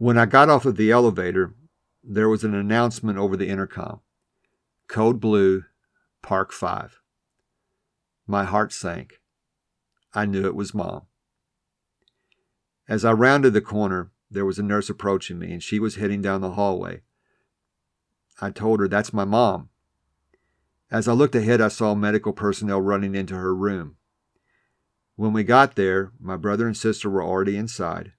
When I got off of the elevator, there was an announcement over the intercom Code Blue, Park 5. My heart sank. I knew it was Mom. As I rounded the corner, there was a nurse approaching me, and she was heading down the hallway. I told her, That's my mom. As I looked ahead, I saw medical personnel running into her room. When we got there, my brother and sister were already inside,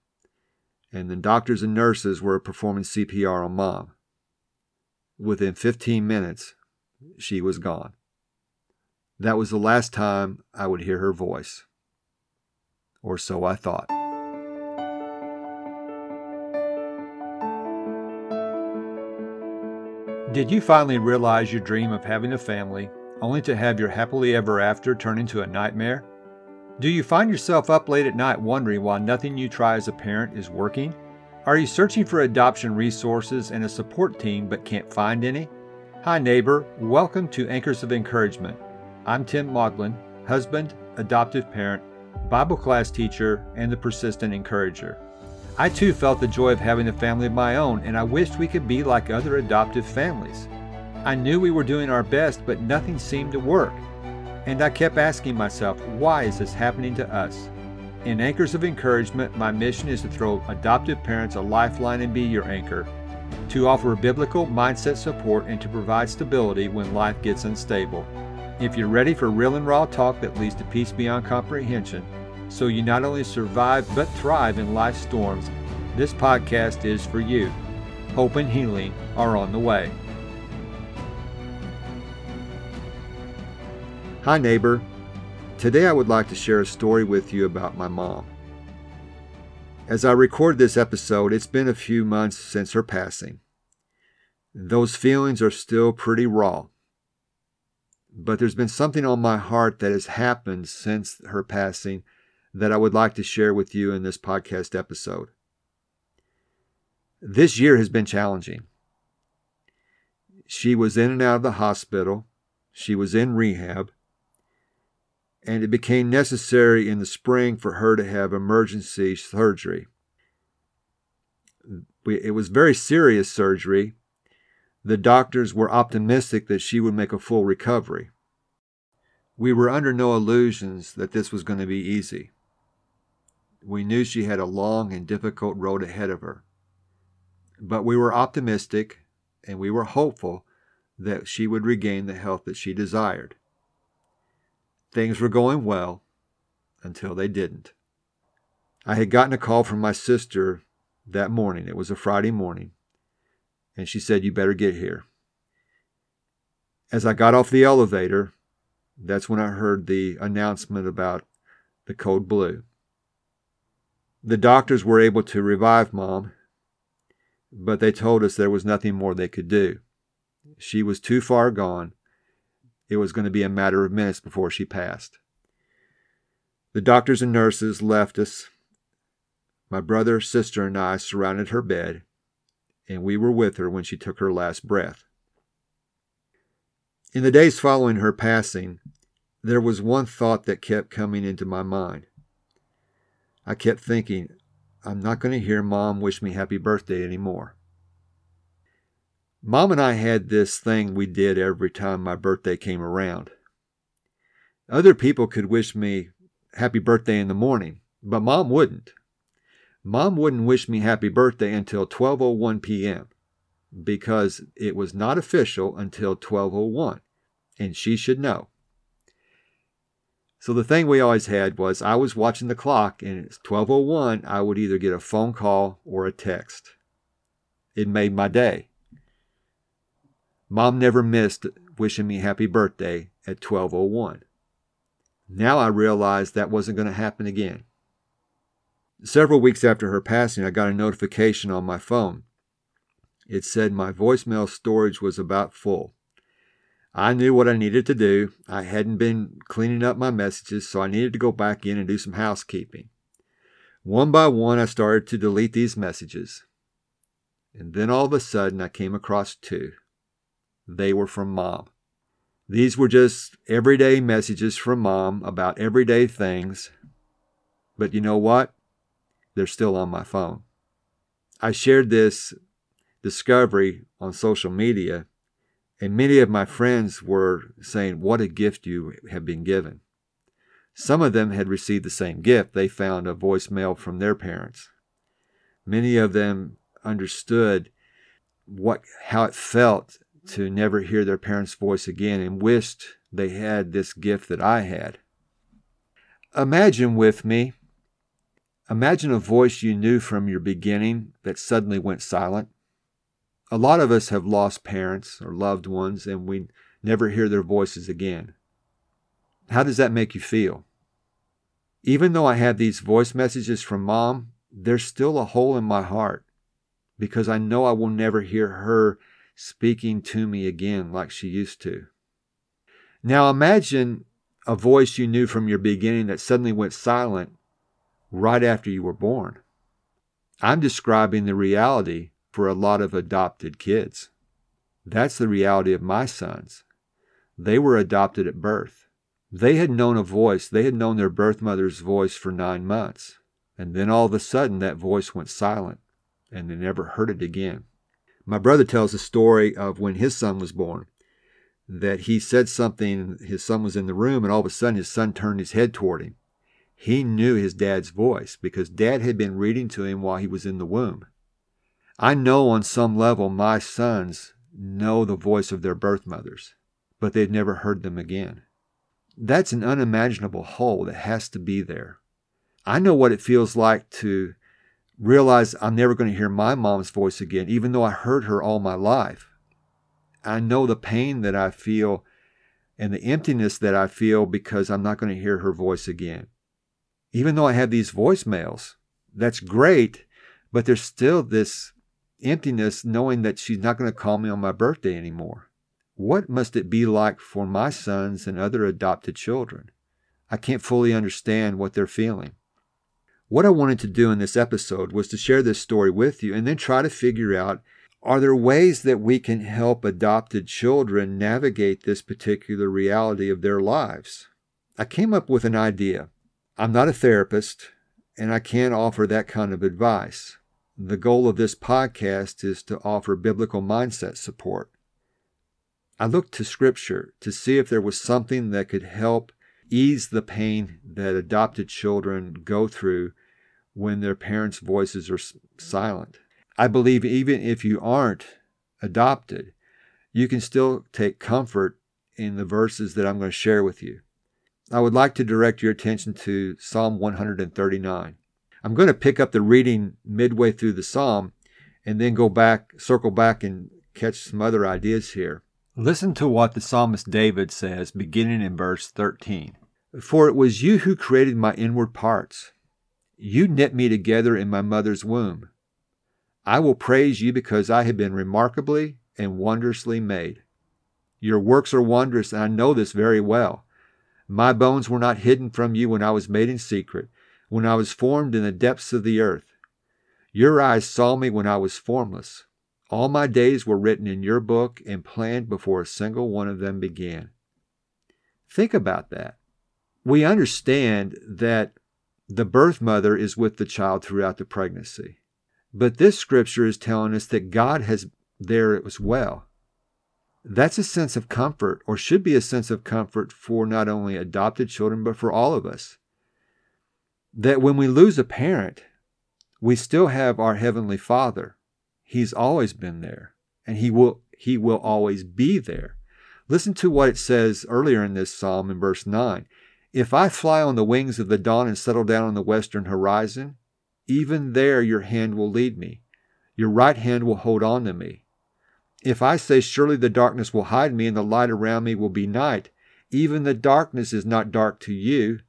and the doctors and nurses were performing CPR on mom. Within 15 minutes, she was gone. That was the last time I would hear her voice. Or so I thought. Did you finally realize your dream of having a family, only to have your happily ever after turn into a nightmare? Do you find yourself up late at night wondering why nothing you try as a parent is working? Are you searching for adoption resources and a support team but can't find any? Hi, neighbor. Welcome to Anchors of Encouragement. I'm Tim Maudlin, husband, adoptive parent, Bible class teacher, and the persistent encourager. I too felt the joy of having a family of my own, and I wished we could be like other adoptive families. I knew we were doing our best, but nothing seemed to work. And I kept asking myself, why is this happening to us? In Anchors of Encouragement, my mission is to throw adoptive parents a lifeline and be your anchor, to offer biblical mindset support, and to provide stability when life gets unstable. If you're ready for real and raw talk that leads to peace beyond comprehension, so you not only survive but thrive in life's storms, this podcast is for you. Hope and healing are on the way. Hi, neighbor. Today I would like to share a story with you about my mom. As I record this episode, it's been a few months since her passing. Those feelings are still pretty raw. But there's been something on my heart that has happened since her passing that I would like to share with you in this podcast episode. This year has been challenging. She was in and out of the hospital, she was in rehab, and it became necessary in the spring for her to have emergency surgery. It was very serious surgery. The doctors were optimistic that she would make a full recovery. We were under no illusions that this was going to be easy. We knew she had a long and difficult road ahead of her. But we were optimistic and we were hopeful that she would regain the health that she desired. Things were going well until they didn't. I had gotten a call from my sister that morning. It was a Friday morning. And she said, You better get here. As I got off the elevator, that's when I heard the announcement about the code blue. The doctors were able to revive mom, but they told us there was nothing more they could do. She was too far gone. It was going to be a matter of minutes before she passed. The doctors and nurses left us. My brother, sister, and I surrounded her bed, and we were with her when she took her last breath. In the days following her passing, there was one thought that kept coming into my mind. I kept thinking, I'm not going to hear mom wish me happy birthday anymore. Mom and I had this thing we did every time my birthday came around. Other people could wish me happy birthday in the morning, but mom wouldn't. Mom wouldn't wish me happy birthday until 12:01 p.m. because it was not official until 12:01 and she should know. So the thing we always had was I was watching the clock and it's 12:01 I would either get a phone call or a text. It made my day. Mom never missed wishing me happy birthday at 12:01. Now I realized that wasn't going to happen again. Several weeks after her passing, I got a notification on my phone. It said my voicemail storage was about full. I knew what I needed to do. I hadn't been cleaning up my messages, so I needed to go back in and do some housekeeping. One by one, I started to delete these messages. And then all of a sudden, I came across two. They were from mom. These were just everyday messages from mom about everyday things. But you know what? They're still on my phone. I shared this discovery on social media, and many of my friends were saying, What a gift you have been given. Some of them had received the same gift. They found a voicemail from their parents. Many of them understood what how it felt to never hear their parents' voice again and wished they had this gift that I had. Imagine with me, imagine a voice you knew from your beginning that suddenly went silent. A lot of us have lost parents or loved ones and we never hear their voices again. How does that make you feel? Even though I have these voice messages from mom, there's still a hole in my heart because I know I will never hear her speaking to me again like she used to. Now imagine a voice you knew from your beginning that suddenly went silent right after you were born. I'm describing the reality for a lot of adopted kids. That's the reality of my sons. They were adopted at birth. They had known a voice, they had known their birth mother's voice for nine months. And then all of a sudden, that voice went silent, and they never heard it again. My brother tells a story of when his son was born that he said something, his son was in the room, and all of a sudden his son turned his head toward him. He knew his dad's voice because dad had been reading to him while he was in the womb. I know on some level my sons know the voice of their birth mothers, but they've never heard them again. That's an unimaginable hole that has to be there. I know what it feels like to realize I'm never going to hear my mom's voice again, even though I heard her all my life. I know the pain that I feel and the emptiness that I feel because I'm not going to hear her voice again. Even though I have these voicemails, that's great, but there's still this emptiness knowing that she's not going to call me on my birthday anymore. What must it be like for my sons and other adopted children? I can't fully understand what they're feeling. What I wanted to do in this episode was to share this story with you and then try to figure out are there ways that we can help adopted children navigate this particular reality of their lives? I came up with an idea. I'm not a therapist and I can't offer that kind of advice. The goal of this podcast is to offer biblical mindset support. I looked to Scripture to see if there was something that could help ease the pain that adopted children go through when their parents' voices are silent. I believe even if you aren't adopted, you can still take comfort in the verses that I'm going to share with you. I would like to direct your attention to Psalm 139. I'm going to pick up the reading midway through the psalm and then go back, circle back, and catch some other ideas here. Listen to what the psalmist David says, beginning in verse 13. For it was you who created my inward parts. You knit me together in my mother's womb. I will praise you because I have been remarkably and wondrously made. Your works are wondrous, and I know this very well. My bones were not hidden from you when I was made in secret when I was formed in the depths of the earth. Your eyes saw me when I was formless. All my days were written in your book and planned before a single one of them began. Think about that. We understand that the birth mother is with the child throughout the pregnancy. But this scripture is telling us that God has there as well. That's a sense of comfort, or should be a sense of comfort for not only adopted children, but for all of us that when we lose a parent, we still have our heavenly Father. He's always been there, and he will he will always be there. Listen to what it says earlier in this psalm in verse 9. If I fly on the wings of the dawn and settle down on the western horizon, even there your hand will lead me. Your right hand will hold on to me. If I say, Surely the darkness will hide me, and the light around me will be night, even the darkness is not dark to you.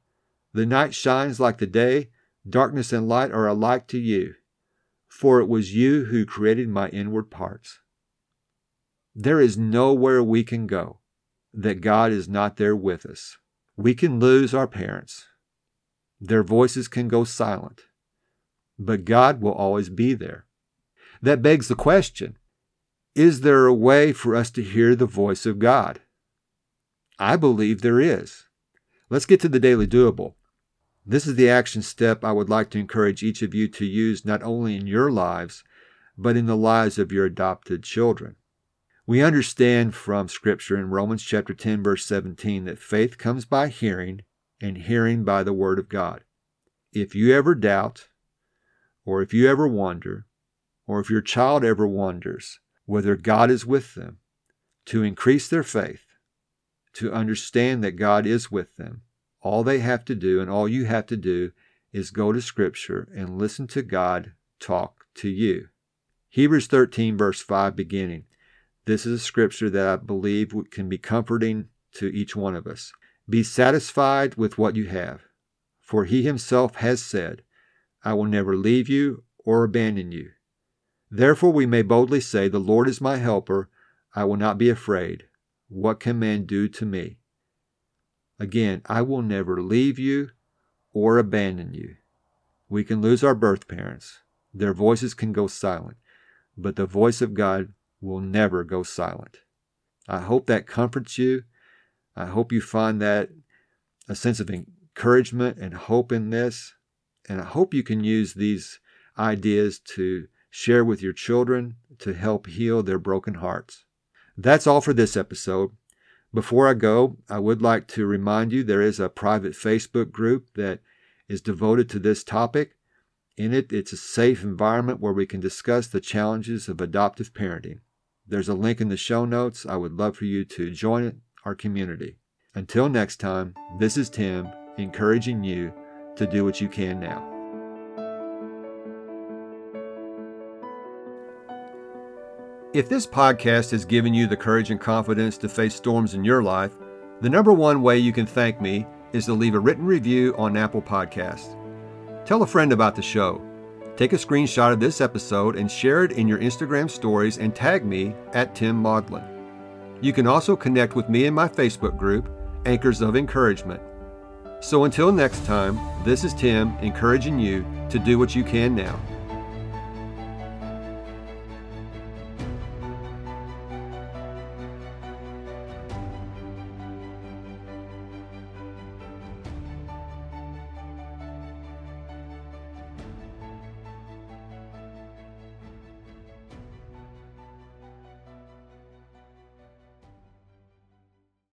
The night shines like the day, darkness and light are alike to you, for it was you who created my inward parts. There is nowhere we can go that God is not there with us. We can lose our parents, their voices can go silent, but God will always be there. That begs the question Is there a way for us to hear the voice of God? I believe there is. Let's get to the daily doable. This is the action step I would like to encourage each of you to use not only in your lives, but in the lives of your adopted children. We understand from Scripture in Romans chapter 10, verse 17, that faith comes by hearing, and hearing by the Word of God. If you ever doubt, or if you ever wonder, or if your child ever wonders whether God is with them, to increase their faith, to understand that God is with them, all they have to do and all you have to do is go to Scripture and listen to God talk to you. Hebrews 13, verse 5, beginning. This is a scripture that I believe can be comforting to each one of us. Be satisfied with what you have, for he himself has said, I will never leave you or abandon you. Therefore we may boldly say, The Lord is my helper, I will not be afraid. What can man do to me? Again, I will never leave you or abandon you. We can lose our birth parents. Their voices can go silent, but the voice of God will never go silent. I hope that comforts you. I hope you find that a sense of encouragement and hope in this. And I hope you can use these ideas to share with your children to help heal their broken hearts. That's all for this episode. Before I go, I would like to remind you there is a private Facebook group that is devoted to this topic. In it, it's a safe environment where we can discuss the challenges of adoptive parenting. There's a link in the show notes. I would love for you to join our community. Until next time, this is Tim encouraging you to do what you can now. If this podcast has given you the courage and confidence to face storms in your life, the number one way you can thank me is to leave a written review on Apple Podcasts. Tell a friend about the show. Take a screenshot of this episode and share it in your Instagram stories and tag me at Tim Maudlin. You can also connect with me in my Facebook group, Anchors of Encouragement. So until next time, this is Tim encouraging you to do what you can now.